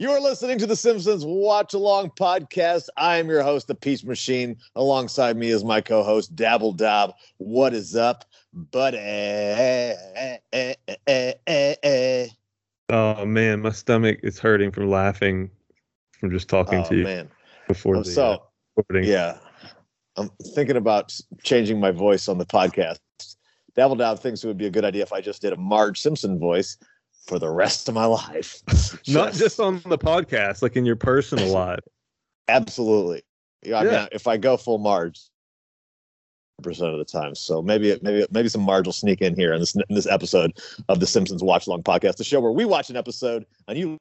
You're listening to the Simpsons Watch Along podcast. I am your host, the Peace Machine. Alongside me is my co-host, Dabble Dab. What is up, buddy? Oh man, my stomach is hurting from laughing from just talking Oh to you man. before Oh, the so uh, recording. yeah, I'm thinking about changing my voice on the podcast. Dabble Dab thinks it would be a good idea if I just did a Marge Simpson voice for the rest of my life. Not just on the podcast, like in your personal life. Absolutely. Yeah, I mean, if I go full Marge, percent of the time. So maybe maybe maybe some Marge will sneak in here in this in this episode of the Simpsons Watch Along podcast, the show where we watch an episode and you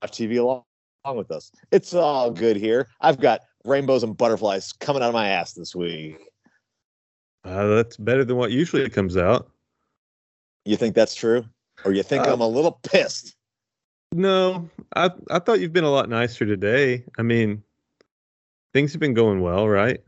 watch TV along, along with us. It's all good here. I've got rainbows and butterflies coming out of my ass this week. Uh, that's better than what usually comes out. You think that's true, or you think Uh, I'm a little pissed? No, I I thought you've been a lot nicer today. I mean, things have been going well, right?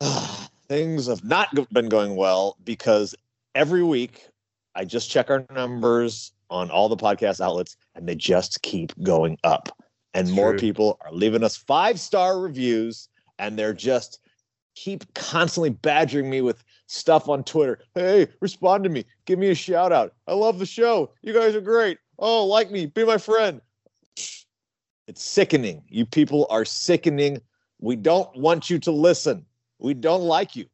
things have not been going well because every week I just check our numbers on all the podcast outlets and they just keep going up. And It's more true. people are leaving us five star reviews and they're just keep constantly badgering me with stuff on Twitter. Hey, respond to me. Give me a shout out. I love the show. You guys are great. Oh, like me. Be my friend. It's sickening. You people are sickening. We don't want you to listen. We don't like you.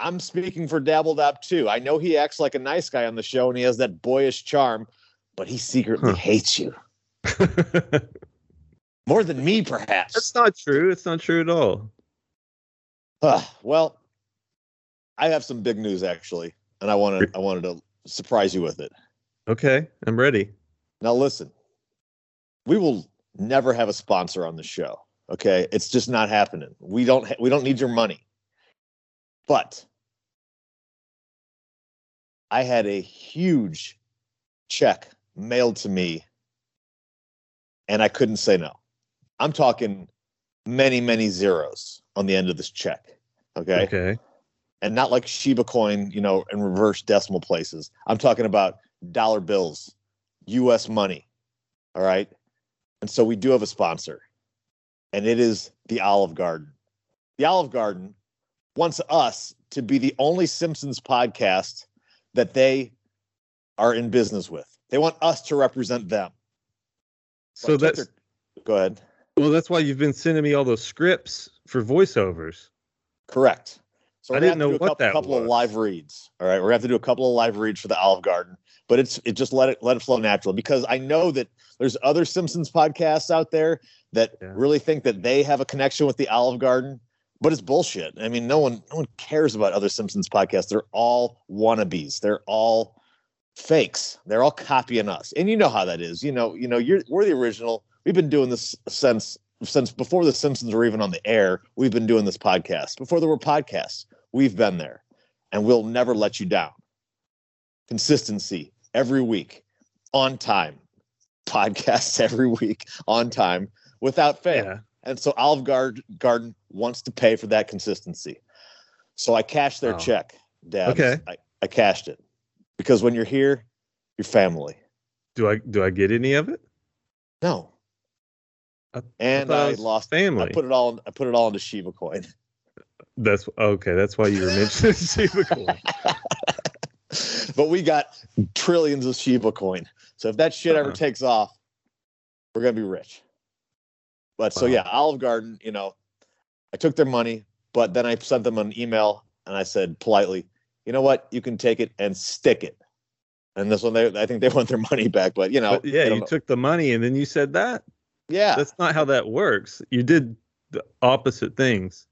I'm speaking for Dabble Dab too. I know he acts like a nice guy on the show and he has that boyish charm, but he secretly Huh. hates you more than me, perhaps. That's not true. It's not true at all. Ah, well, I have some big news actually, and I wanted I wanted to surprise you with it. Okay, I'm ready. Now listen, we will never have a sponsor on the show. Okay, it's just not happening. We don't ha- we don't need your money. But I had a huge check mailed to me and I couldn't say no. I'm talking many many zeros on the end of this check. Okay? Okay. And not like Shiba coin, you know, in reverse decimal places. I'm talking about dollar bills, US money. All right? And so we do have a sponsor, and it is the Olive Garden. The Olive Garden wants us to be the only Simpsons podcast that they are in business with. They want us to represent them. So that's their- go ahead. well, that's why you've been sending me all those scripts for voiceovers. Correct. So I we're gonna didn't have to know do a what couple, that couple of live reads. All right, we're gonna have to do a couple of live reads for the Olive Garden, but it's it just let it let it flow natural because I know that there's other Simpsons podcasts out there that Yeah. really think that they have a connection with the Olive Garden, but it's bullshit. I mean, no one no one cares about other Simpsons podcasts. They're all wannabes. They're all fakes. They're all copying us, and you know how that is. You know, you know, you're we're the original. We've been doing this since since before the Simpsons were even on the air. We've been doing this podcast before there were podcasts. We've been there, and we'll never let you down. Consistency every week, on time, podcasts every week on time without fail. Yeah. And so Olive Garden wants to pay for that consistency. So I cashed their Oh. check, Dad. Okay. I, I cashed it because when you're here, you're family. Do I do I get any of it? No. I- and it I, lost. family. I put it all. I put it all into Shiba coin. That's okay. That's why you were mentioning Shiba coin. but we got trillions of Shiba coin. So if that shit ever Uh-uh. takes off, we're gonna be rich. But so yeah, Olive Garden, you know, I took their money, but then I sent them an email and I said politely, you know what, you can take it and stick it. And this one, they, I think they want their money back, but you know, But yeah, you know. took the money and then you said that. yeah, That's not how that works. You did the opposite things.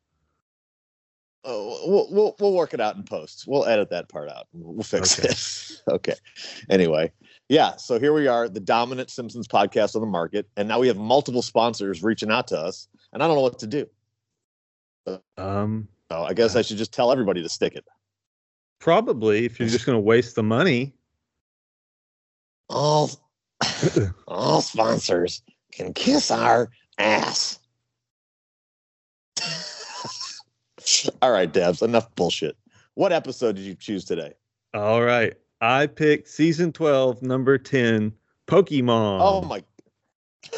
Oh, we'll, we'll we'll work it out in post. We'll edit that part out. We'll fix Okay. it. okay. Anyway, yeah. So here we are, the dominant Simpsons podcast on the market, and now we have multiple sponsors reaching out to us, and I don't know what to do. Um, So I guess I should just tell everybody to stick it. probably if you're just going to waste the money. All all sponsors can kiss our ass. all right, Dabs. Enough bullshit. What episode did you choose today? All right. I picked season 12, number 10, Pokemon. Oh my!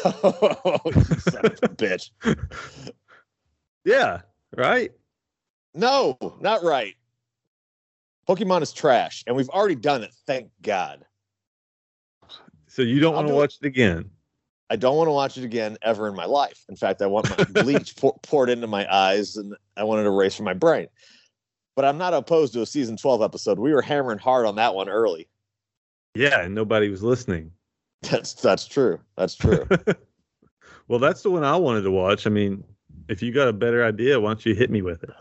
Oh, you son of a bitch! Yeah, right. No, not right. Pokemon is trash, and we've already done it. Thank God. So you don't want to watch it again. I don't want to watch it again ever in my life. In fact, I want my bleach pour, poured into my eyes, and I want it erased from my brain. But I'm not opposed to a season 12 episode. We were hammering hard on that one early. Yeah, and nobody was listening. That's that's true. That's true. well, that's the one I wanted to watch. I mean, if you got a better idea, why don't you hit me with it?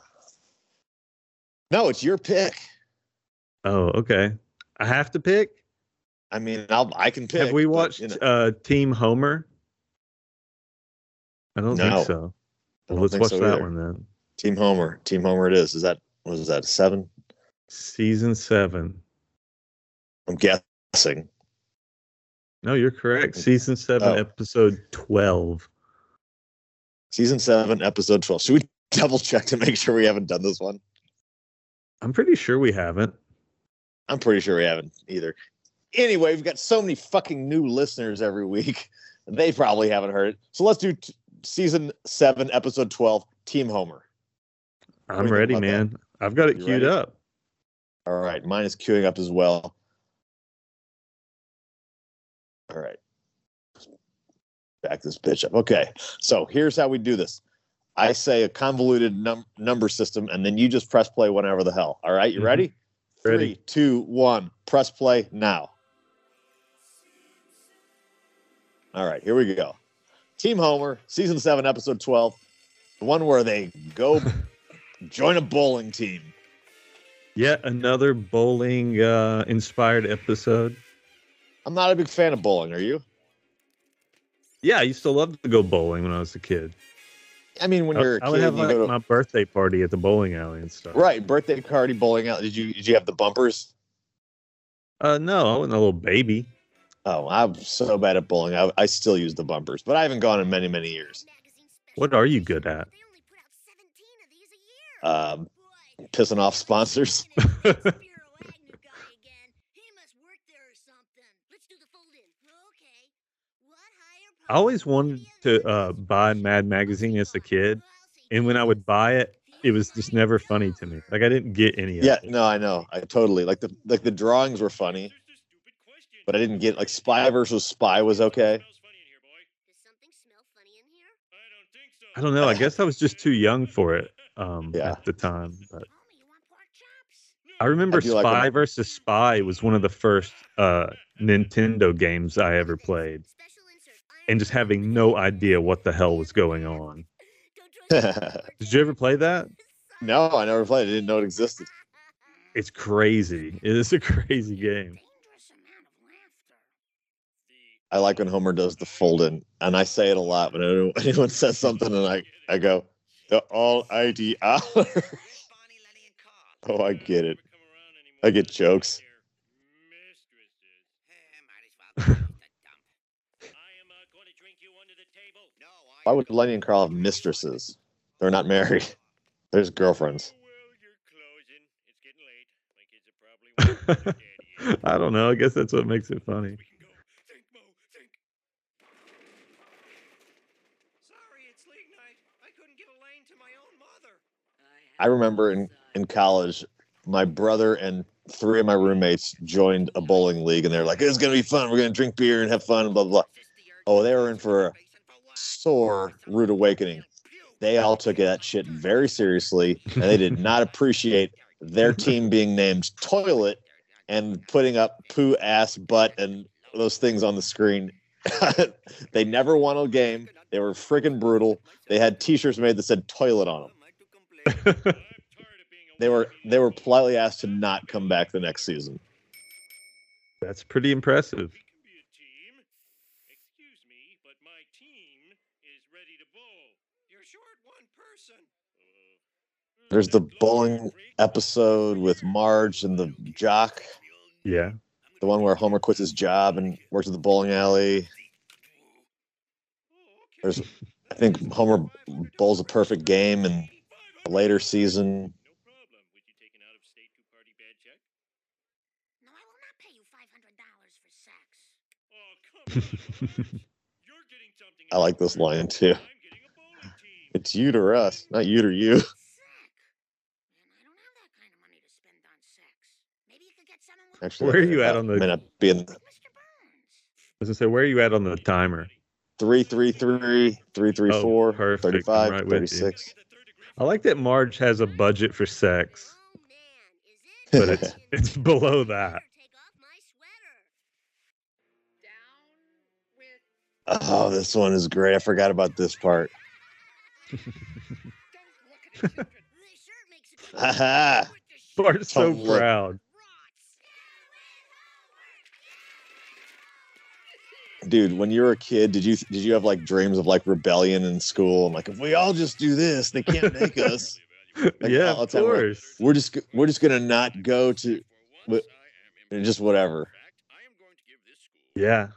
no, it's your pick. Oh, okay. I have to pick. I mean, I'll, I can pick. Have we but, watched you know, uh, Team Homer? I don't No. think so. Well, let's watch so that either. one then. Team Homer. Team Homer. It is. Is that was that seven? Season seven. I'm guessing. No, you're correct. Season seven, Oh. episode twelve. Season seven, episode 12. Should we double check to make sure we haven't done this one? I'm pretty sure we haven't. I'm pretty sure we haven't either. Anyway, we've got so many fucking new listeners every week. They probably haven't heard it. So let's do t- season seven, episode 12, Team Homer. I'm ready, about that? man. I've got it You queued ready? up. All right. Mine is queuing up as well. All right. Back this bitch up. Okay. So here's how we do this I say a convoluted num- number system, and then you just press play whenever the hell. All right. You Mhm. ready? Ready. Three, two, one. Press play now. All right. Here we go. Team Homer, season seven, episode 12. The one where they go join a bowling team. Yet another bowling uh, inspired episode. I'm not a big fan of bowling. Are you? Yeah, I used to love to go bowling when I was a kid. I mean, when I, you're a I kid, would have you like to my birthday party at the bowling alley and stuff. right birthday party bowling out. Did you did you have the bumpers? Uh, no, I wasn't a little baby. Oh, I'm so bad at bowling. I, I still use the bumpers, but I haven't gone in many many years. What are you good at? Um, pissing off sponsors. I always wanted to uh, buy Mad Magazine as a kid, and when I would buy it, it was just never funny to me. Like I didn't get any of Yeah, it. no, I know. I totally like the like the drawings were funny, but I didn't get like Spy versus Spy was okay. I don't know. I guess I was just too young for it um, Yeah. at the time. But I remember do like Spy when- versus Spy was one of the first uh, Nintendo games I ever played, and just having no idea what the hell was going on. Did you ever play that? no, I never played. I didn't know it existed. It's crazy. It is a crazy game. I like when Homer does the fold in, and I say it a lot when anyone- says something, and I I go, the all ID oh, I get it. I get jokes. Why would Lenny and Carl have mistresses? They're not married. There's girlfriends. I don't know. I guess that's what makes it funny. I remember in, in college, my brother and three of my roommates joined a bowling league, and they're like, "It's gonna be fun. We're gonna drink beer and have fun." And blah blah. blah. Oh, they were in for a sore rude awakening. They all took that shit very seriously, and they did not appreciate their team being named Toilet and putting up poo, ass, butt, and those things on the screen. they never won a game. They were freaking brutal. They had T-shirts made that said "Toilet" on them they were they were politely asked to not come back the next season. That's pretty impressive. There's the bowling episode with Marge and the jock, Yeah. the one where Homer quits his job and works at the bowling alley. There's, I think Homer bowls a perfect game in a later season. I like this line too. It's you to us, not you to you. Actually, Where are you at on the- May not be in I was gonna say, where are you at on the timer? three, three, three, three, three, Oh, four, perfect. I'm 35, right 36. I like that Marge has a budget for sex, oh, but it's it's below that. oh, this one is great. I forgot about this part. Haha. Bart's so Oh, look. proud. Dude, when you were a kid, did you did you have like dreams of like rebellion in school? I'm like, if we all just do this, they can't make us. Like, yeah, of the time, like, course. We're just we're just gonna not go to, and just whatever. Yeah.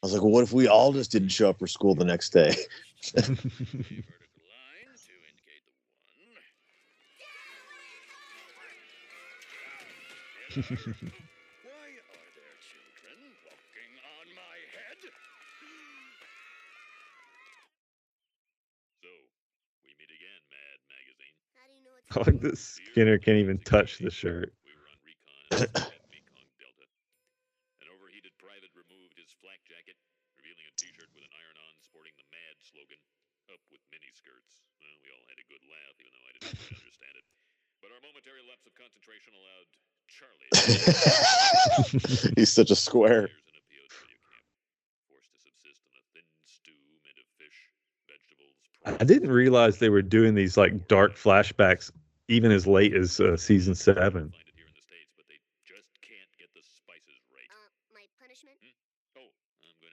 I was like, well, what if we all just didn't show up for school the next day? Why are there children walking on my head? So, we meet again, Mad Magazine. Like that Skinner can't even touch the shirt. We were recon Mekong Delta. An overheated private removed his flak jacket, revealing a t-shirt with an iron-on sporting the MAD slogan, up with mini skirts. Well, we all had a good laugh, even though I didn't quite understand it. But our momentary lapse of concentration allowed Charlie He's such a square. years in a POW camp, forced to subsist on a thin stew made of fish, vegetables. I didn't realize they were doing these like dark flashbacks even as late as uh, season seven. Find it here in the States, but they just can't get the spices right. I'm gonna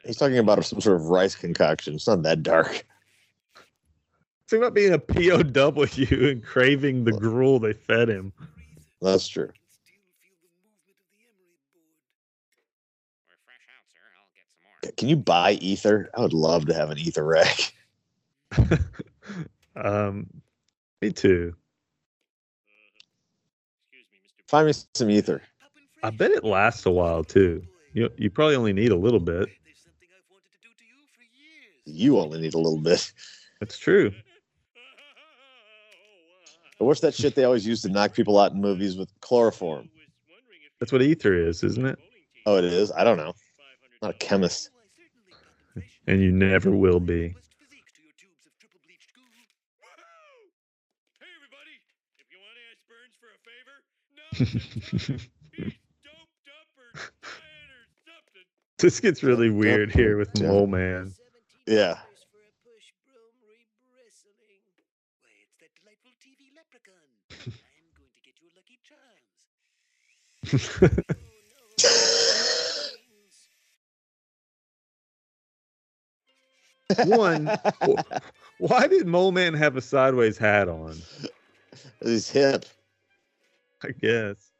He's talking about some sort of rice concoction. It's not that dark. Think about being a POW and craving the gruel they fed him. That's true. We're fresh out, sir. I'll get some more. Can you buy ether? I would love to have an ether rack. um, me too. Excuse me, Mr. Find me some ether. I bet it lasts a while too. You you probably only need a little bit. You only need a little bit. That's true. What's that shit they always use to knock people out in movies with chloroform? That's what ether is, isn't it? Oh, it is? I don't know. Not a chemist. And you never will be. Hey, everybody! If you want to ask Burns for a favor, no, he's doped up or dying or something. This gets really weird here with Yeah. Moleman. Yeah. Why, it's that delightful TV leprechaun. I'm going to get you lucky charms. One, why did Moleman have a sideways hat on? He's hip. I guess.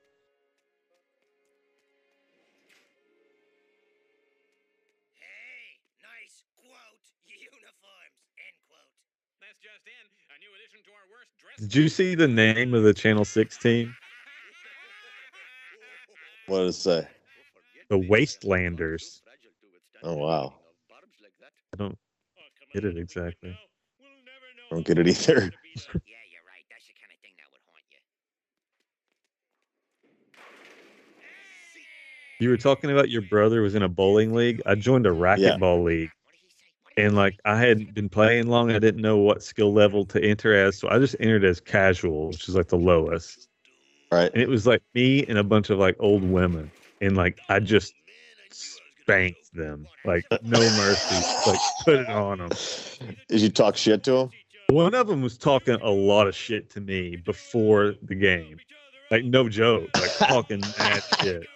Hey, nice quote. Uniforms. End quote. That's just in. A new addition to our worst dress. Did you see the name of the Channel 6 team? What does it say? The Wastelanders. Oh, wow. I don't get it exactly. I don't get it either. yeah, you're right. That's the kind of thing that would haunt you. You were talking about your brother was in a bowling league. I joined a racquetball league. What did he say? What did he And like I hadn't been playing long, I didn't know what skill level to enter as, so I just entered as casual, which is like the lowest. Right. And it was like me and a bunch of like old women, and like I just spanked them, like no mercy, like put it on them. Did you talk shit to them? One of them was talking a lot of shit to me before the game, like no joke, like talking mad shit,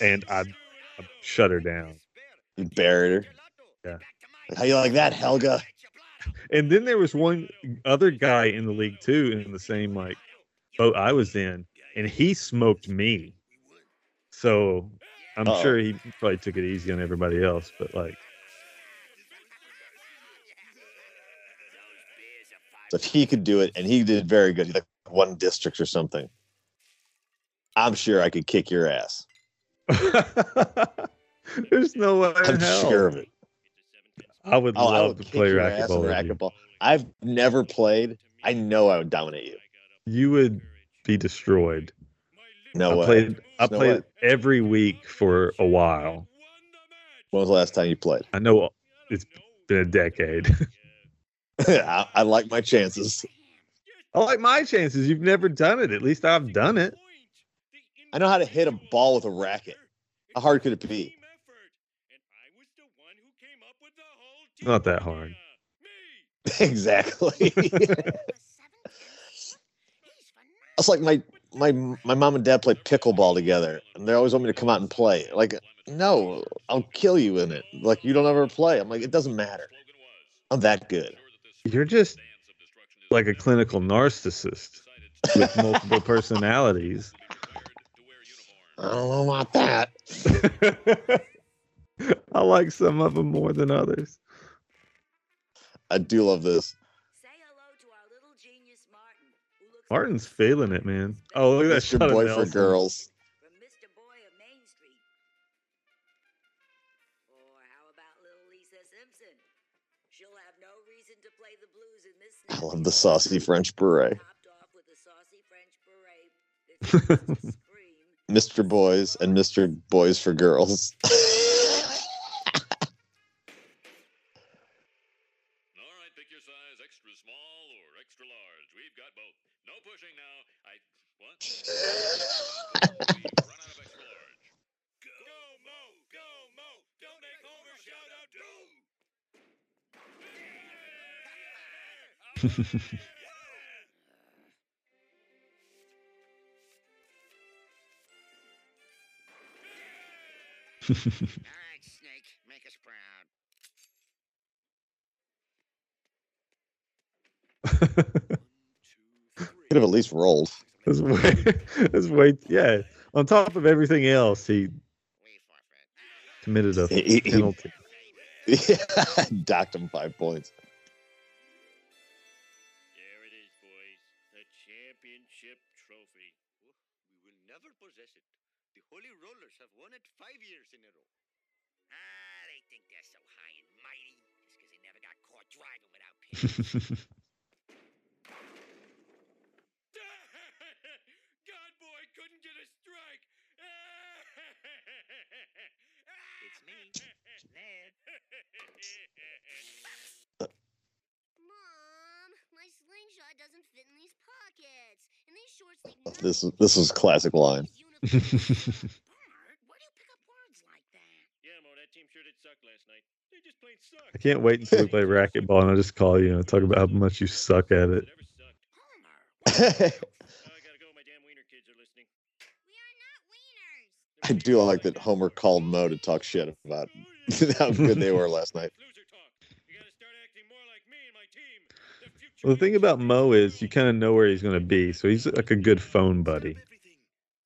and I, I shut her down. You buried her. Yeah. How you like that, Helga? And then there was one other guy in the league too, in the same like boat I was in, and he smoked me. So I'm Uh-oh. sure he probably took it easy on everybody else, but like, So if he could do it, and he did very good, he like won districts or something. I'm sure I could kick your ass. There's no way. I'm hell. sure of it. I would Oh, I love would to play your ass in racquetball. racquetball. I've never played. I know I would dominate you. You would be destroyed. No I way. played. I No played way. every week for a while. When was the last time you played? I know it's been a decade. I, I like my chances. I like my chances. You've never done it. At least I've done it. I know how to hit a ball with a racket. How hard could it be? Not that hard. exactly. It's like my my my mom and dad play pickleball together, and they always want me to come out and play. Like, no, I'll kill you in it. Like, you don't ever play. I'm like, it doesn't matter. I'm that good. You're just like a clinical narcissist with multiple personalities. I don't know about that. I like some of them more than others. I do love this. Say hello to our little genius Martin. Who looks Martin's feeling it, man. Oh, look at that Mr. shot of Boy for girls. from Mr. Boy of Main Street. Or how about little Lisa Simpson? She'll have no reason to play the blues in this. I love the saucy French beret. Mr. Boys and Mr. Boys for girls. All right, Snake, make us proud. Could have at least rolled. That's way, that's way, yeah. On top of everything else, he committed a He- he- he- Yeah, docked him five points. Won it five years in a row. Ah, they think they're so high and mighty. It's because they never got caught driving without pants. God boy couldn't get a strike. It's me, Ned. Mom, my slingshot doesn't fit in these pockets, and these shorts leave This is this is classic line. but these uniforms. Bernard, where do you pick up words like that? yeah, Moe, that team sure did suck last night. They just plain suck. I can't wait until we play racquetball and I'll just call you and talk about how much you suck at it. Never sucked. Homer. I gotta go. My damn wiener kids are listening. we are not wieners. I do like that Homer called Moe to talk shit about how good they were last night. Loser talk. You gotta start acting more like me and my team. The Well, the thing about Moe is you kind of know where he's going to be, so he's like a good phone buddy. Everything.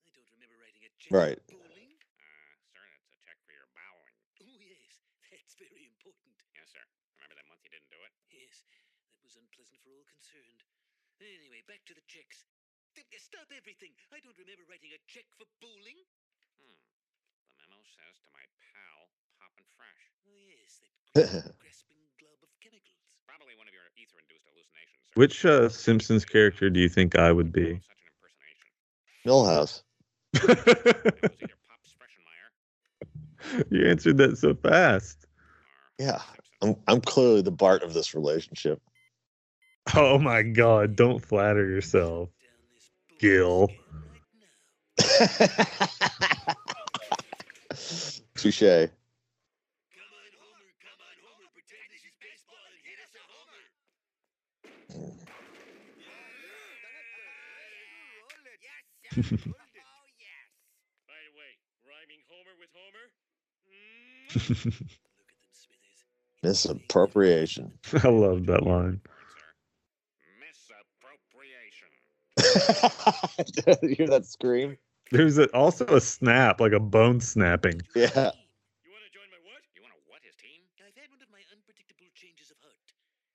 I don't remember writing a check Right. for bowling. Uh, sir, that's a check for your bowing. Oh, yes, that's very important. Yes, sir. Remember that month you didn't do it? Yes, that was unpleasant for all concerned. Anyway, back to the checks. Th- th- Stop everything! I don't remember writing a check for bowling. Hmm. The memo says to my pal, Poppin' Fresh. Oh, yes, that grasping glove of chemicals. Probably one of your ether-induced hallucinations. Sir. Which uh, Simpsons character do you think I would be? Such an impersonation. Milhouse. It was either Pop Spreschenmeyer you answered that so fast. Or Yeah. I'm I'm clearly the Bart of this relationship. Oh my God! Don't flatter yourself. Down this bowling Gil. again right now. Touche. Misappropriation. I love that line. Point, sir. Misappropriation. you hear that scream? There's a, also a snap, like a bone snapping. Yeah. You want to join my what? You want to what his team? I've had one of my unpredictable changes of heart.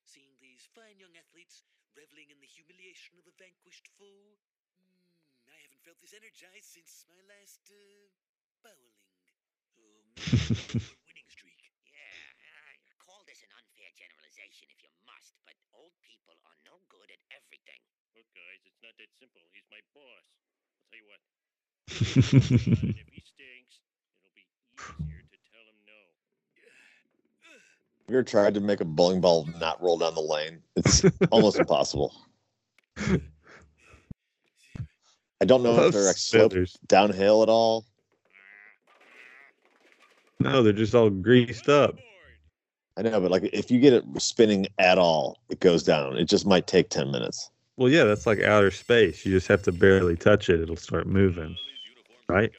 Seeing these fine young athletes reveling in the humiliation of a vanquished foe. Hmm, I haven't felt this energized since my last, uh, bowling. Oh, winning streak. Yeah, uh, call this an unfair generalization if you must, but old people are no good at everything. Look, guys, it's not that simple. He's my boss. I'll tell you what. and if he stinks, it'll be easier to tell him no. Have you ever tried to make a bowling ball not roll down the lane? It's almost impossible. I don't know if they're like sloped downhill at all. No, they're just all greased up. I know, but like if you get it spinning at all, it goes down. It just might take 10 minutes. Well, yeah, that's like outer space. You just have to barely touch it; it'll start moving. Right?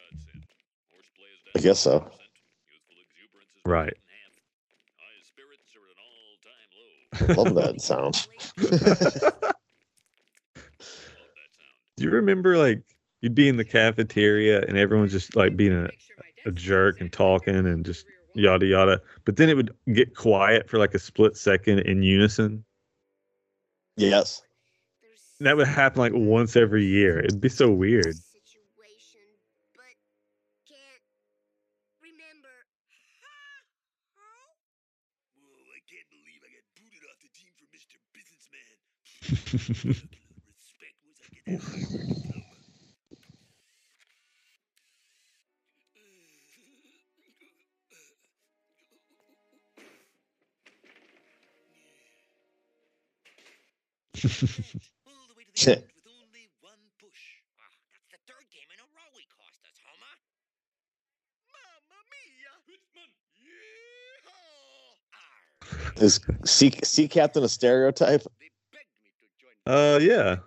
I guess so. Right. Love that sound. Do you remember like you'd be in the cafeteria and everyone's just like being a, a jerk and talking and just yada yada, but then it would get quiet for like a split second in unison. Yes. And that would happen like once every year. It'd be so weird. Is sea, sea captain a stereotype? They begged me to join. Uh, yeah,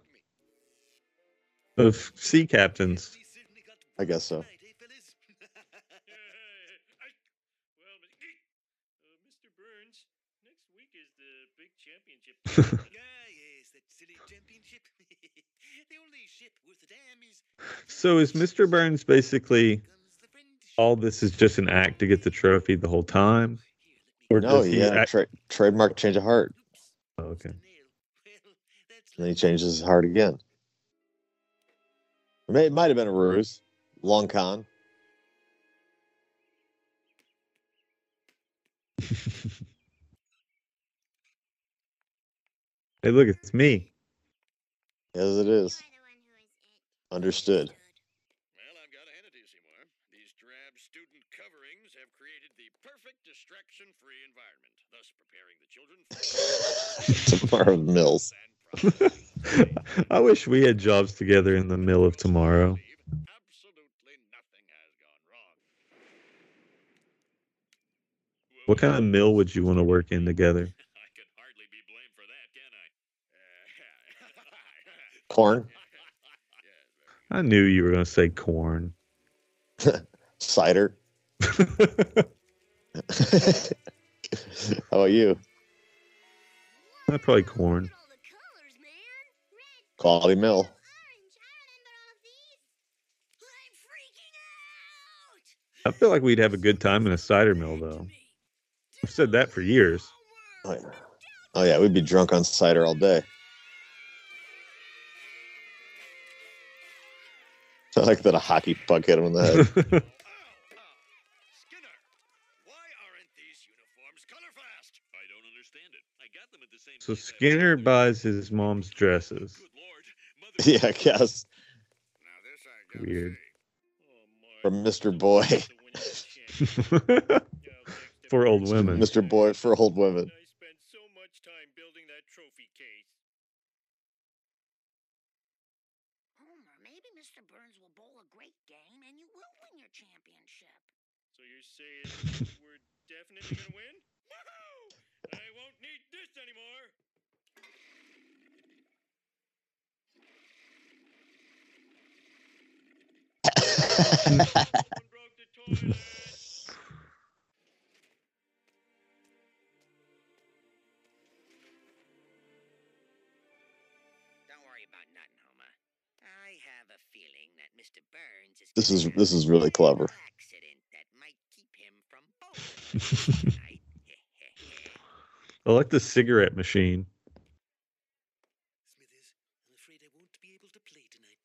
of sea captains. We certainly got I guess so. tonight, eh, fellas? I, well, but, uh, Mr. Burns, next week is the big championship. ah, yes, that silly championship. the only ship worth a damn is. So is Mr. Burns basically Comes the friendship. all this is just an act to get the trophy the whole time? Or No, he yeah. act- Tra- trademark change of heart. Oh, okay. missed the nail. And then he changes his heart again. It, may, it might have been a ruse. Long con. hey, look, it's me. As it is. Understood. Well, I've got to hand it to you, Seymour. These drab student coverings have created the perfect distraction-free environment, thus preparing the children for Tomorrow Mills. I wish we had jobs together in the mill of tomorrow. Absolutely nothing has gone wrong. What kind of mill would you want to work in together? I can hardly be blamed for that, can I? Corn. I knew you were going to say corn. Cider. How about you? Not probably corn. All the colors, man. Red, Quality mill. I remember all of these. I'm freaking out. I feel like we'd have a good time in a cider mill, though. I've said that for years. Oh yeah. oh yeah, we'd be drunk on cider all day. I like that a hockey puck hit him in the head. Ow, ow. Skinner, why aren't these uniforms color fast? I don't understand it. I got them at the same so Skinner buys his mom's dresses. Good lord. Mother yeah, I guess. Now this I gotta Weird. say. Oh, From Mr. Boy. goodness, the winning champion. Yeah, thanks to For old women. Mr. Boy for old women. I spent so much time building that trophy case. Homer, maybe Mr. Burns will bowl a great game and you will win your championship. So you're saying we're definitely gonna win? Woohoo! I won't need this anymore. Someone broke the toilet. Don't worry about nothing, Homer. I have a feeling that Mr. Burns is. This is- this is really clever. I like the cigarette machine. Smithers, I'm afraid I won't be able to play tonight.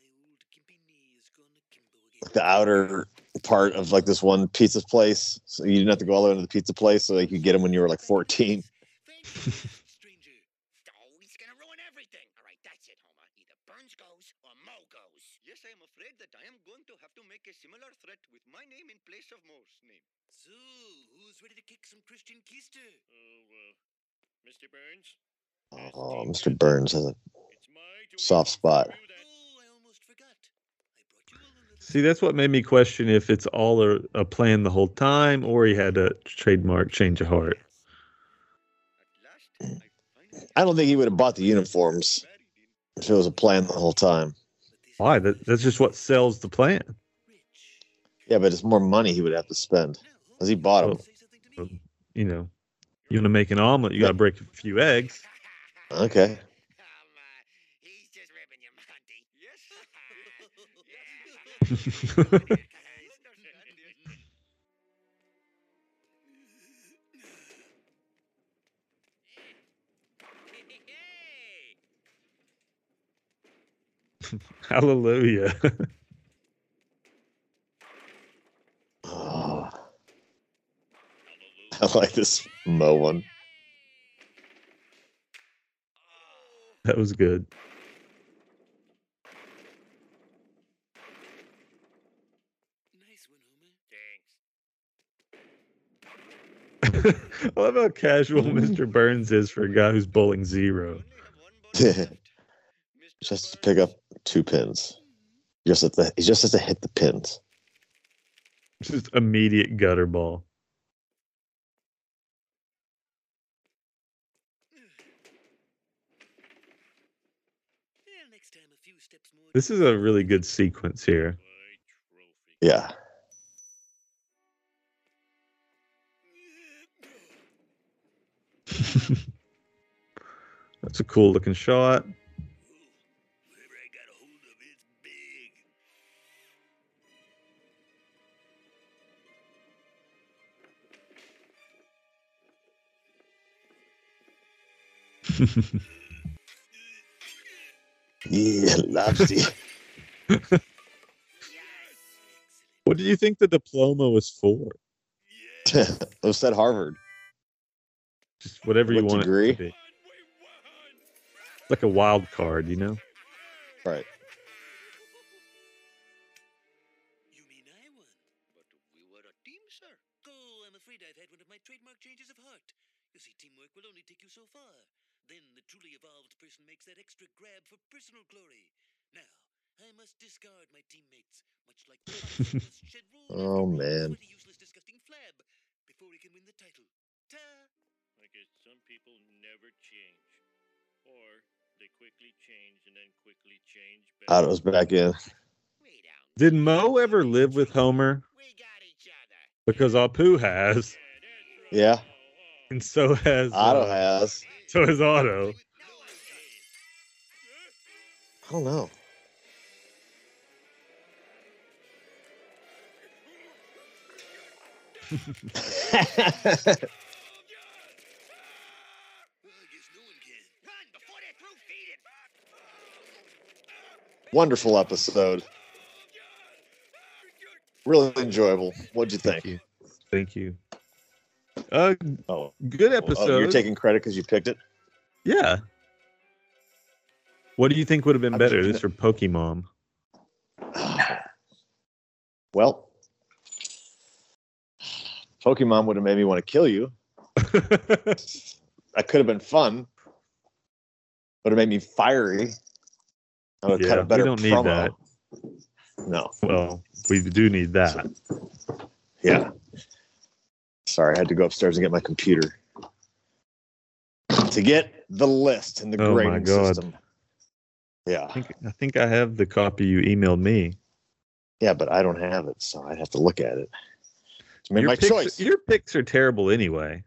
My old gimpy knee is gone akimbo again. The outer part of like this one pizza place, so you didn't have to go all the way to the pizza place, so like you could get them when you were like 14. Thank you, stranger. Oh, he's gonna ruin everything. All right, that's it, Homer. Either Burns goes or Moe goes. Yes, I am afraid that I am going to have to make a similar threat with my name in place of Moe's name. So, who's ready to kick some Christian keister? Oh, uh, Mr. Burns? Oh, Mr. Burns has a It's my duty soft spot. inform you that- Oh, I almost forgot. I brought you a little. See, that's what made me question if it's all a, a plan the whole time or he had a trademark change of heart. I don't think he would have bought the uniforms if it was a plan the whole time. Why? That, that's just what sells the plan. Yeah, but it's more money he would have to spend because he bought them. Well- say something to me. You know, you want to make an omelet, you got to break a few eggs. Okay. Um, uh, he's just ripping you, Monty. Yes. yeah. Hallelujah. Oh, I like this Moe one. that was good. Nice one, Homer. Thanks. I love how casual Mr. Burns is for a guy who's bowling zero. Just to pick up two pins. Just at the he just has to hit the pins. Just immediate gutter ball. Well, next time a few steps more. This is a really good sequence here. Yeah. That's a cool looking shot. Whatever I got a hold of, it's big. Yeah, lobster. What do you think the diploma was for? it was at Harvard. Just whatever you What want degree? it to be. Like a wild card, you know? Right. You mean I won? But we were a team, sir. Oh, I'm afraid I've had one of my trademark changes of heart. You see, teamwork will only take you so far. Then the truly evolved person makes that extra grab for personal glory. Now, I must discard my teammates, much like the fox must shed wool after Oh, rolling man. Sweaty, useless, disgusting flab before he can win the title. Ta! I guess some people never change. Or they quickly change and then quickly change back. Out was back in. Did Moe ever live with Homer? We got each other. Because Apu has, Yeah. and so has Otto uh, has. so has Otto. I don't know. Well, I guess no one can. Run before they're through feeding. Wonderful episode. Really enjoyable. What'd you think? Thank you. Thank you. Uh, Oh, good oh, episode. you're taking credit because you picked it. yeah. What do you think would have been better, this or Pokemon? Well, Pokemon would have made me want to kill you. That could have been fun. Would have made me fiery. I would have Yeah, cut a we don't need that. No. well, we do need that. Yeah. Sorry, I had to go upstairs and get my computer to get the list in the Oh my grading God. system. Yeah. I think I think I have the copy you emailed me. Yeah, but I don't have it, so I'd have to look at it. To make your my picks, choice. Your picks are terrible anyway.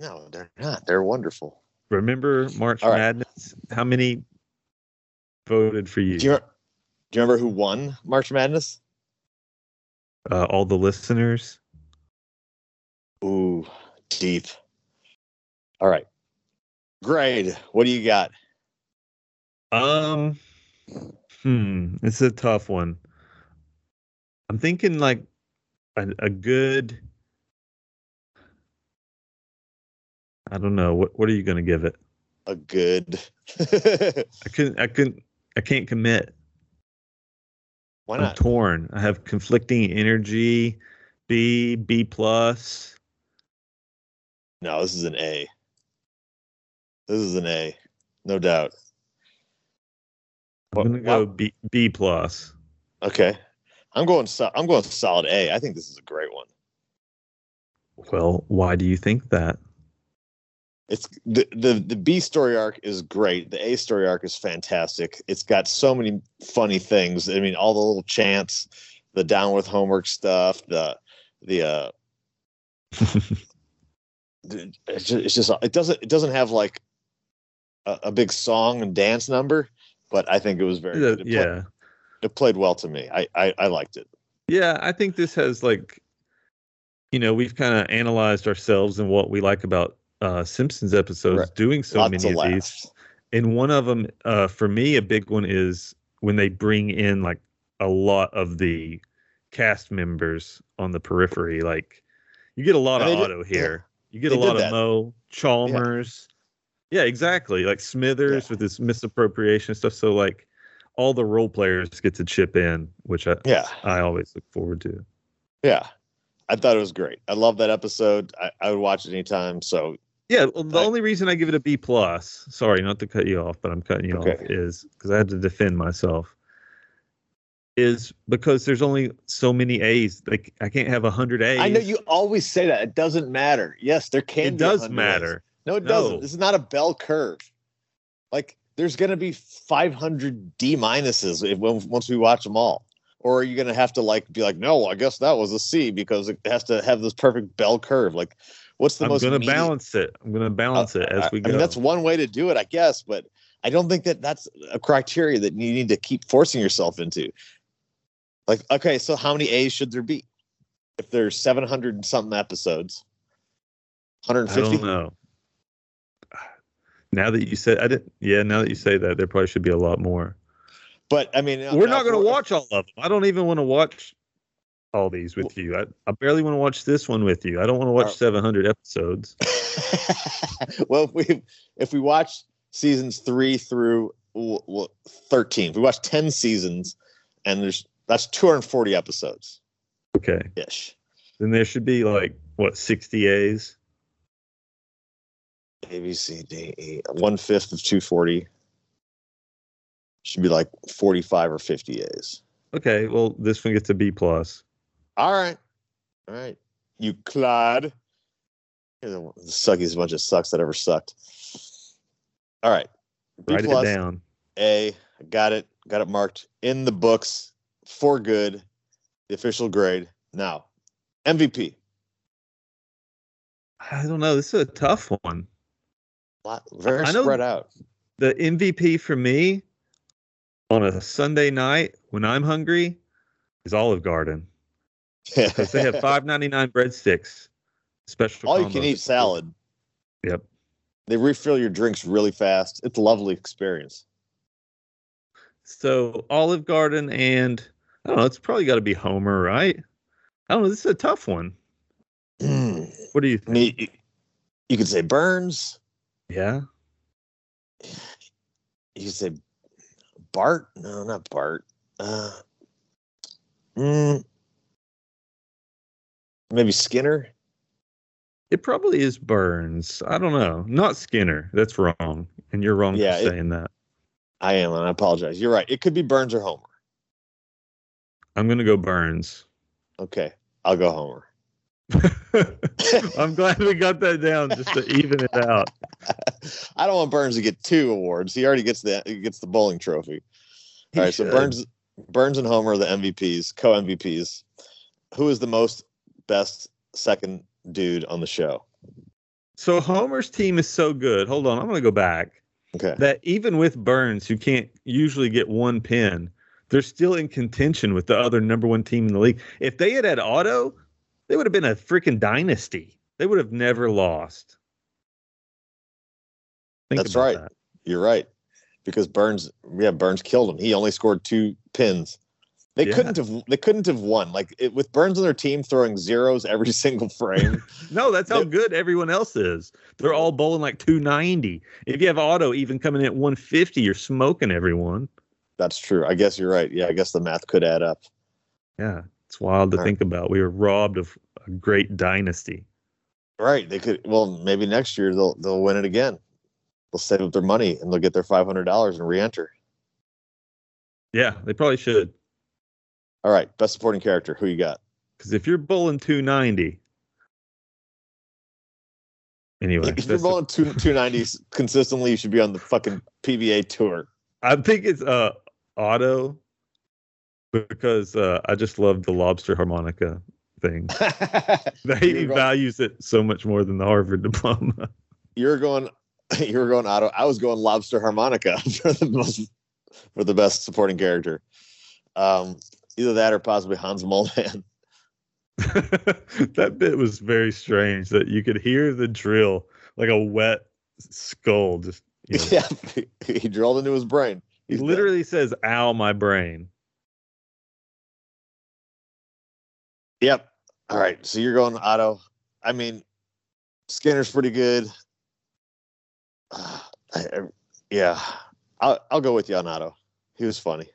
No, they're not. They're wonderful. Remember March right. Madness? How many voted for you? Do you, do you remember who won March Madness? Uh, all the listeners. Ooh, deep. All right. Grade. What do you got? Um, hmm, it's a tough one. I'm thinking like a, a good. I don't know what. What are you going to give it? A good. I couldn't. I couldn't. I can't commit. Why I'm not? torn. I have conflicting energy. B, B plus. No, this is an A. This is an A, no doubt. I'm gonna go wow. B, B plus. Okay, I'm going. So, I'm going solid A. I think this is a great one. Well, why do you think that? It's the the the B story arc is great. The A story arc is fantastic. It's got so many funny things. I mean, all the little chants, the down with homework stuff, the the uh, it's just, it's just it doesn't it doesn't have like a, a big song and dance number, but I think it was very good. It, yeah, it played well to me. I I, I liked it. yeah. I think this has like, you know, we've kind of analyzed ourselves and what we like about uh Simpsons episodes, Right. doing so Lots many of of these. and one of them uh for me a big one is when they bring in like a lot of the cast members on the periphery like you get a lot And of they did- Otto here you get They a lot of Moe chalmers yeah, exactly like smithers Yeah. with his misappropriation stuff so like all the role players get to chip in which i Yeah, i always look forward to yeah. I thought it was great. I love that episode. I, I would watch it anytime. So yeah well, the I- only reason i give it a b plus sorry not to cut you off but i'm cutting you off is because i had to defend myself is because there's only so many a's like i can't have a hundred a's I know you always say that. It doesn't matter. Yes, there can it does matter A's. No, it No. doesn't. This is not a bell curve. Like there's going to be 500 D minuses if, once we watch them all. Or are you going to have to like be like, no, I guess that was a C because it has to have this perfect bell curve. Like, what's the i'm most gonna median- balance it i'm gonna uh, balance it as I, we I go mean, that's one way to do it, I guess, but I don't think that that's a criteria that you need to keep forcing yourself into. Like, okay, so how many A's should there be? If there's 700 and something episodes, i 150? don't know now that you said i didn't yeah now that you say that there probably should be a lot more But I mean, we're not going to to watch all of them i don't even want to watch all these with you. I, I barely want to watch this one with you. I don't want to watch Are- 700 episodes. Well, if we if we watch seasons three through w- w- 13, if we watch 10 seasons, and there's that's 240 episodes. Okay. Ish. then there should be like what 60 a's? A, B, C, D, E. One fifth of 240 should be like 45 or 50 A's. okay well this one gets a b plus All right. All right. You clod. You're the the suckiest bunch of sucks that ever sucked. All right. B write plus, it down A. got it. Got it marked in the books for good. The official grade. Now, MVP. i don't know this is a tough one Lot, very I spread out. the mvp for me on a sunday night when i'm hungry is olive garden because they have 5.99 breadsticks special All you can eat salad. yep They refill your drinks really fast. It's a lovely experience. so olive garden and i don't know it's probably got to be homer right i don't know this is a tough one I what do you think mean, you, you could say Burns. yeah You could say Bart. No, not Bart. Uh, mm, maybe Skinner. it probably is burns i don't know not skinner that's wrong and you're wrong Yeah, for it- saying that I am, and I apologize. You're right. It could be Burns or Homer. i'm gonna go burns Okay, I'll go Homer. i'm glad we got that down just to even it out I don't want Burns to get two awards. He already gets the he gets the bowling trophy. He All right, so. Burns Burns and Homer are the MVPs, co MVPs. Who is the most best second dude on the show? So Homer's team is so good. Hold on, I'm going to go back. Okay. That even with Burns, who can't usually get one pin, they're still in contention with the other number one team in the league. If they had had Otto, they would have been a freaking dynasty. They would have never lost. Think That's right. that. You're right. Because Burns, yeah, Burns killed him. He only scored two pins. They Yeah. couldn't have. They couldn't have won. Like it, with Burns on their team throwing zeros every single frame. No, that's how They- good everyone else is. They're all bowling like 290. If you have Otto even coming in at 150, you're smoking everyone. That's true. I guess you're right. Yeah, I guess the math could add up. Yeah, it's wild to All right. think about. We were robbed of a great dynasty. Right. They could. Well, maybe next year they'll they'll win it again. They'll save up their money and they'll get their five hundred dollars and re-enter. Yeah, they probably should. All right. Best supporting character. Who you got? Because if you're bowling 290, anyway, if you're bowling two two nineties consistently, you should be on the fucking PBA tour. I think it's uh Otto because uh, I just love the lobster harmonica thing. he values it so much more than the Harvard diploma. You're going. you're going Otto. I was going lobster harmonica for the most for the best supporting character. Um, either that or possibly Hans Moleman. that bit was very strange that you could hear the drill like a wet skull just you know. yeah, he drilled into his brain. he He's dead. literally says ow my brain Yep. All right. So you're going Otto. I mean, Skinner's pretty good. Uh, I, I- yeah, I'll I'll go with you on Otto. He was funny.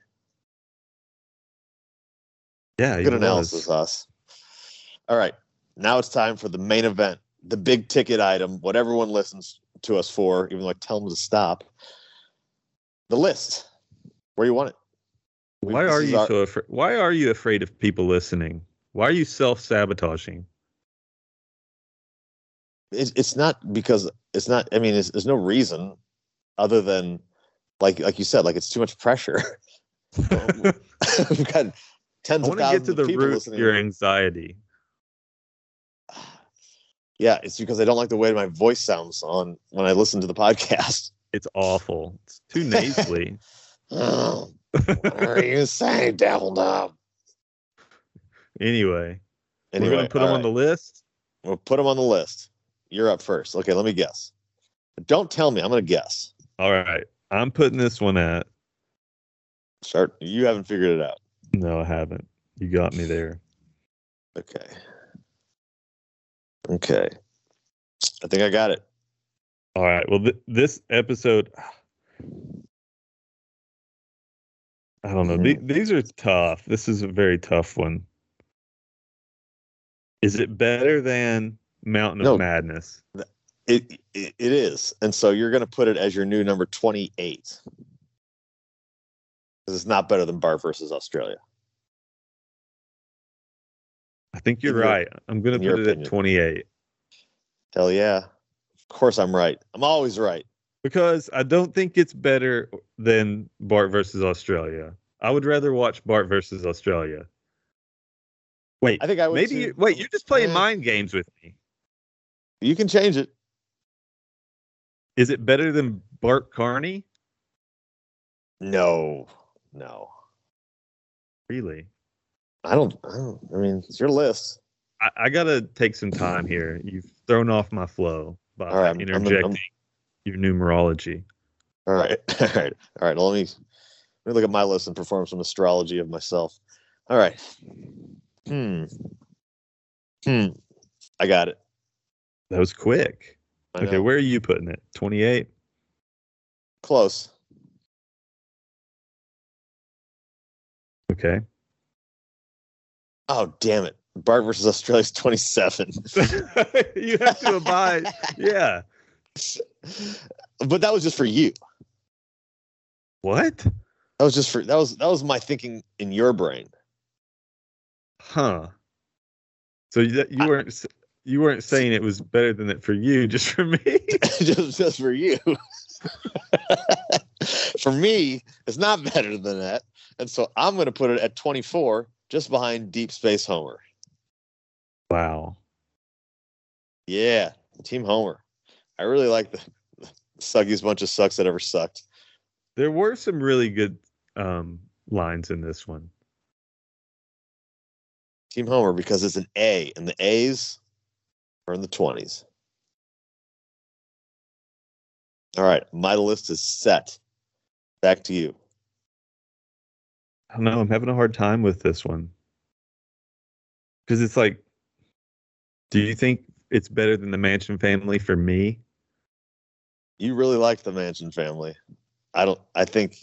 Yeah Good was. analysis, us. All right. Now it's time for the main event, the big ticket item, what everyone listens to us for, even though I tell them to stop. The list. Where you want it? We- why are you our- so afraid why are you afraid of people listening why are you self-sabotaging it's, it's not because it's not i mean there's no reason other than like like you said like it's too much pressure we've got i of want to get thousands to of the people root of listening. your anxiety. Yeah it's because i don't like the way my voice sounds on when i listen to the podcast. It's awful. It's too nasally. Oh, what are you saying devil dog anyway, anyway we're gonna put them all on the list? We'll put them on the list. You're up first. Okay let me guess. Don't tell me. I'm gonna guess. All right. I'm putting this one at start. You haven't figured it out no i haven't you got me there Okay. Okay. I think I got it. All right. Well, th- this episode, I don't know. The- mm-hmm. these are tough. This is a very tough one. Is it better than Mountain of Madness? It, it it is. And so you're going to put it as your new number 28. Cuz it's not better than Bart versus Australia. I think you're In your- right. I'm going to put it opinion. at 28 Hell yeah. Of course I'm right. I'm always right. because I don't think it's better than Bart versus Australia. I would rather watch Bart versus Australia. Wait, I think I would maybe you, wait. You're just playing Eh. mind games with me. You can change it. Is it better than Bart Carny? No. No. Really? I don't I don't I mean, it's your list. I, I gotta take some time here. You've thrown off my flow by right, I'm- I'm- interjecting I'm- your numerology. All right. All right. All right. Well, let me let me look at my list and perform some astrology of myself. All right. Hmm. Hmm. I got it. That was quick. Okay, where are you putting it? 28? Close. Okay. Oh, damn it. Bart versus Australia's 27. you have to abide. Yeah. but that was just for you. What? That was just for that was that was my thinking in your brain. Huh. So you, you weren't s- you weren't saying it was better than it for you, just for me. just just for you. for me, it's not better than that. And so I'm going to put it at 24 just behind Deep Space Homer. wow. Yeah, Team Homer. I really like the, the suckiest bunch of sucks that ever sucked. There were some really good um, lines in this one. Team Homer because it's an A, and the A's are in the 20s. All right, my list is set. Back to you. I don't know. I'm having a hard time with this one because it's like, do you think it's better than the Mansion Family for me? You really like the Mansion family. I don't. I think.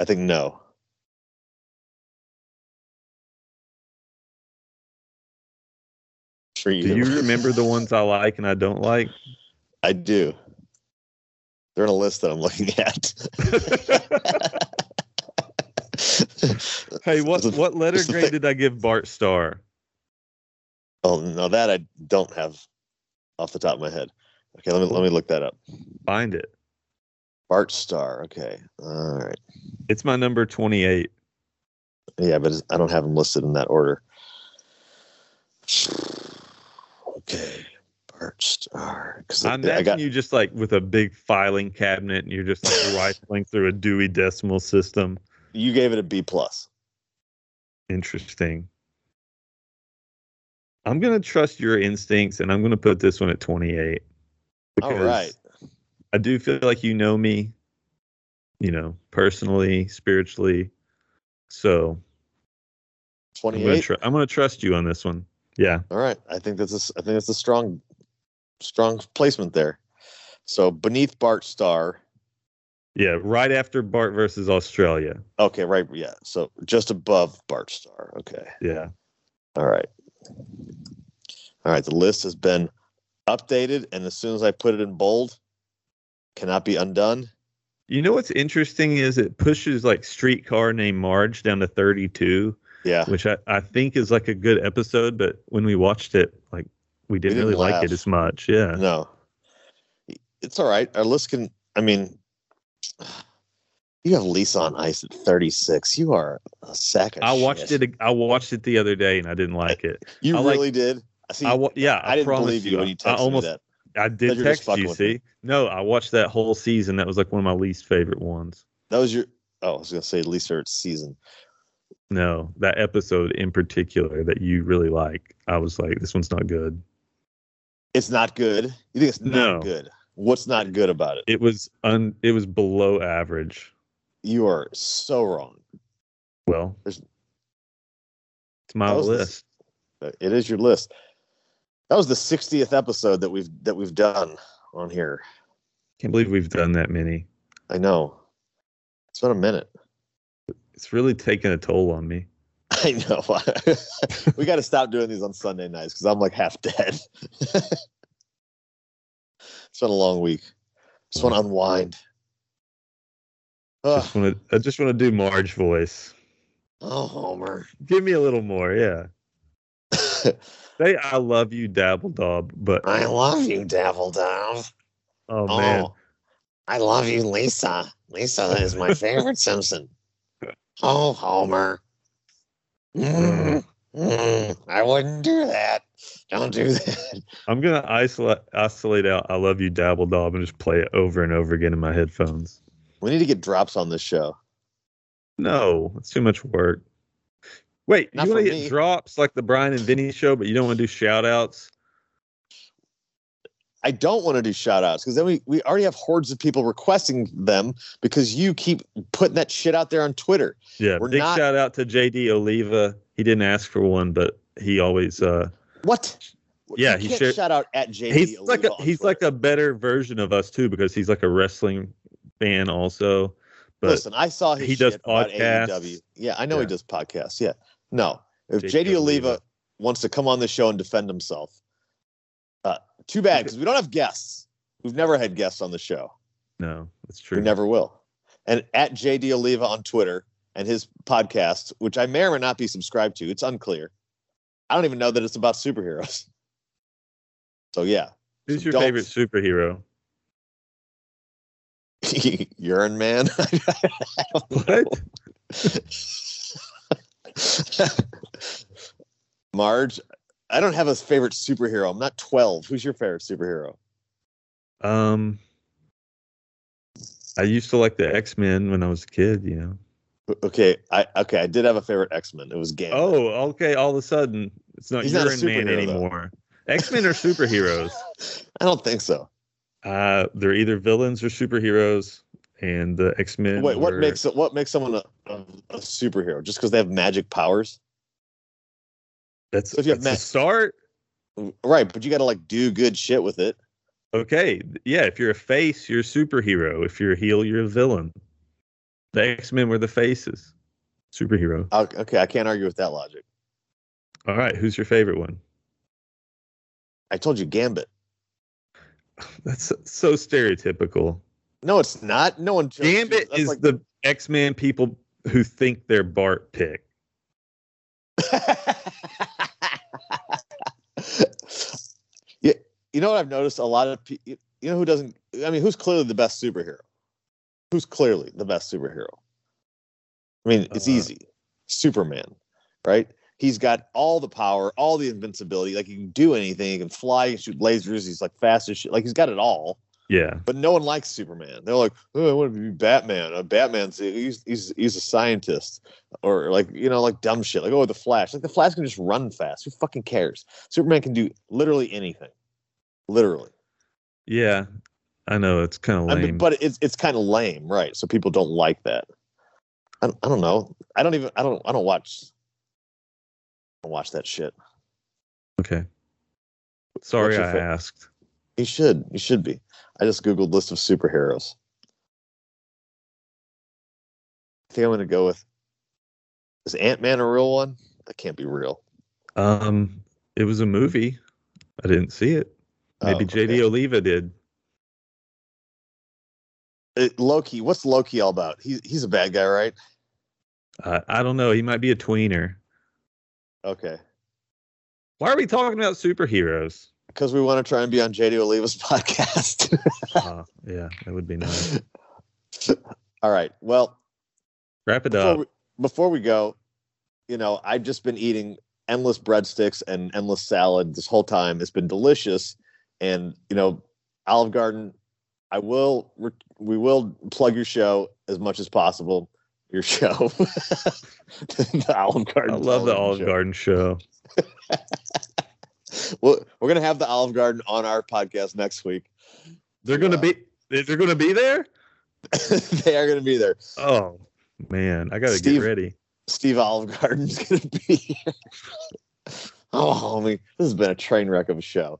I think no. For you. Do you remember the ones I like and I don't like? I do. They're in a list that I'm looking at. Hey, what what letter grade did I give Bart Star? Oh no, that I don't have off the top of my head. Okay, let me let me look that up. Find it. Bart Star. Okay, all right. It's my number 28. Yeah, but I don't have them listed in that order. Okay, Bart Star. Because I I, imagine got you just like with a big filing cabinet and you're just like rifling through a Dewey Decimal System. You gave it a B plus. Interesting. I'm gonna trust your instincts and I'm gonna put this one at 28. All right. I do feel like you know me, you know, personally, spiritually. So I'm gonna, 28. tr- I'm gonna trust you on this one. Yeah. All right. I think that's a, I think that's a strong, strong placement there. So beneath Bart Star. Yeah. Right after Bart versus Australia. Okay, right. Yeah. So just above Bart Star. Okay. Yeah. All right. All right. The list has been updated, and as soon as I put it in bold, cannot be undone. You know what's interesting is it pushes like Streetcar Named Marge down to 32, Yeah. which I, I think is like a good episode, but when we watched it, like we didn't, didn't really like it as much. Yeah. No. It's all right. Our list can. I mean, you have Lisa on Ice at 36. You are a sack I watched shit. it. I watched it the other day and I didn't like it. You I like- really did. I see. I wa- yeah, I, I didn't believe you when you I texted almost me that. I did you text you. with me. See, no, I watched that whole season. That was like one of my least favorite ones. That was your. Oh, I was gonna say least favorite season. No, that episode in particular that you really like. I was like, this one's not good. It's not good. You think it's not No. good? What's not good about it? It was un. It was below average. You are so wrong. Well, There's- it's my was the- list. It is your list. That was the 60th episode that we've that we've done on here. Can't believe we've done that many. I know. It's been a minute. It's really taken a toll on me. I know. we got to stop doing these on Sunday nights because I'm like half dead. it's been a long week. Just want to unwind. Ugh. Just want to. I just want to do Marge voice. oh, Homer. Give me a little more. Yeah. Say I love you, Dabble Dab, but I love you, Dove. oh Oh, man, I love you, Lisa. Lisa is my favorite Simpson. Oh, Homer. Mm, mm, I wouldn't do that. Don't do that. I'm gonna isolate isolate out I love you, Dabble Dab, and just play it over and over again in my headphones. We need to get drops on this show. No, it's too much work. Wait, Not you want to me. get drops like the Brian and Vinny show, but you don't want to do shout outs? I don't want to do shout outs because then we, we already have hordes of people requesting them because you keep putting that shit out there on Twitter. Yeah, We're big not- shout out to JD Oliva. He didn't ask for one, but he always uh What? Yeah, you he can't shared- shout out at JD. he's like a he's like a better version of us too because he's like a wrestling fan also. But Listen, I saw his he does podcasts. Yeah, I know he does podcasts. Yeah. No. If JD JD Oliva Oliva. wants to come on the show and defend himself, uh, too bad because we don't have guests. We've never had guests on the show. no, that's true. We never will. And at JD Oliva on Twitter and his podcast, which I may or may not be subscribed to, it's unclear. I don't even know that it's about superheroes. So yeah, Who's so your favorite superhero? urine man. What? Marge, I don't have a favorite superhero. I'm not 12. Who's your favorite superhero? Um, I used to like the X Men when I was a kid. You know. Okay, I okay, I did have a favorite X-Men. It was Gambit. Oh, okay. All of a sudden, it's not He's not a Man anymore. X Men are superheroes. I don't think so. Uh, they're either villains or superheroes. and the X Men. Wait, what makes what makes someone a, a, a superhero? Just because they have magic powers, that's, so if you have a start? right? But you got to like do good shit with it. Okay, yeah. If you're a face, you're a superhero. If you're a heel, you're a villain. The X Men were the faces. Superhero. Okay, I can't argue with that logic. All right, who's your favorite one? I told you Gambit. That's so stereotypical. No, it's not. No one. Gambit is like- the X Men people who think they're Bart pick. yeah, you know what I've noticed? A lot of people. You know who doesn't? I mean, who's clearly the best superhero? Who's clearly the best superhero? I mean, it's Uh, easy. Superman, right? He's got all the power, all the invincibility. Like he can do anything. He can fly, he can shoot lasers. He's like fast as shit. Like he's got it all. Yeah, But no one likes Superman. They're like, oh, I want to be Batman. Uh, Batman's he's he's he's a scientist, or like you know, like dumb shit. Like oh, the Flash. Like the Flash can just run fast. Who fucking cares? Superman can do literally anything, literally. yeah. I know it's kind of I lame. mean, but it's it's kind of lame, right? So people don't like that. I, don't- I don't know. I don't even. I don't. I don't watch. I don't watch that shit. okay. Sorry, I fa- asked. You should. You should be. I just googled list of superheroes. I think I'm gonna go with. Is Ant Man a real one? That can't be real. Um, it was a movie. I didn't see it. Maybe Oh, JD. Oliva did. Uh, Loki. What's Loki all about? He's he's a bad guy, right? Uh, I don't know. He might be a tweener. Okay. Why are we talking about superheroes? Because we want to try and be on JD Oliva's podcast. uh, yeah, that would be nice. all right. Well, Wrap it before up. we, before we go, you know, I've just been eating endless breadsticks and endless salad this whole time. It's been delicious, and you know, Olive Garden. I will. re- We will plug your show as much as possible. Your show, the Olive Garden. I love the Olive show. Garden show. Well, we're gonna have the Olive Garden on our podcast next week. They're gonna Wow. be. They're gonna be there. they are gonna be there. Oh man, I gotta Steve- get ready. Steve Olive Garden's gonna be here. oh, homie, this has been a train wreck of a show.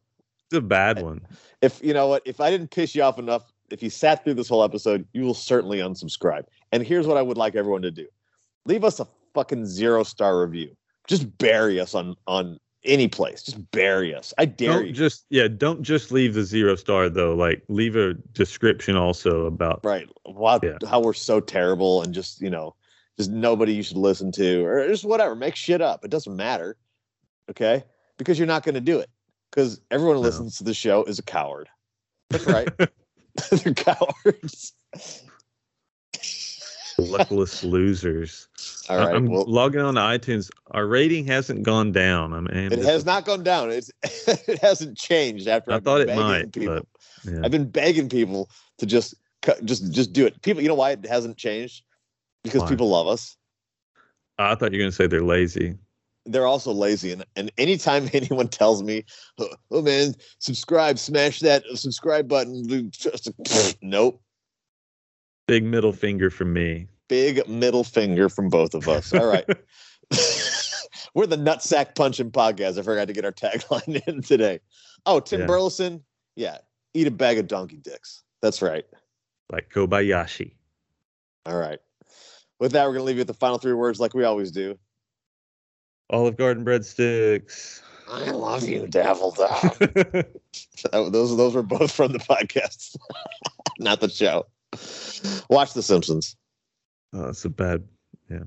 It's a bad one. if you know what, if I didn't piss you off enough, if you sat through this whole episode, you will certainly unsubscribe. And here's what I would like everyone to do: leave us a fucking zero star review. Just bury us on on any place. Just bury us. I dare Don't you. just yeah. Don't just leave the zero star though. Like leave a description also about. right? Wow, Yeah. how we're so terrible, and just you know, just nobody you should listen to, or just whatever. Make shit up. It doesn't matter. Okay, because you're not going to do it. Because everyone who No. listens to the show is a coward. That's right. They're cowards. Luckless losers. All right. I'm well, logging on to iTunes. Our rating hasn't gone down. I mean, it has not gone down. It's it hasn't changed after I I've thought been it begging might, People. but yeah. I've been begging people to just cut, just just do it. People, you know why it hasn't changed? Because Why? people love us. I thought you were gonna say they're lazy. They're also lazy, and and anytime anyone tells me, "Oh, oh, man, subscribe, smash that subscribe button," just nope. Big middle finger from me. Big middle finger from both of us. All right. We're the nutsack punching podcast. I forgot to get our tagline in today. Oh, Tim Yeah. Burleson. Yeah. Eat a bag of donkey dicks. That's right. Like Kobayashi. All right. With that, we're going to leave you with the final three words like we always do. Olive Garden breadsticks. I love you, Daffledown. That- those, those were both from the podcast, not the show. Watch The Simpsons. oh, it's a bad. Yeah.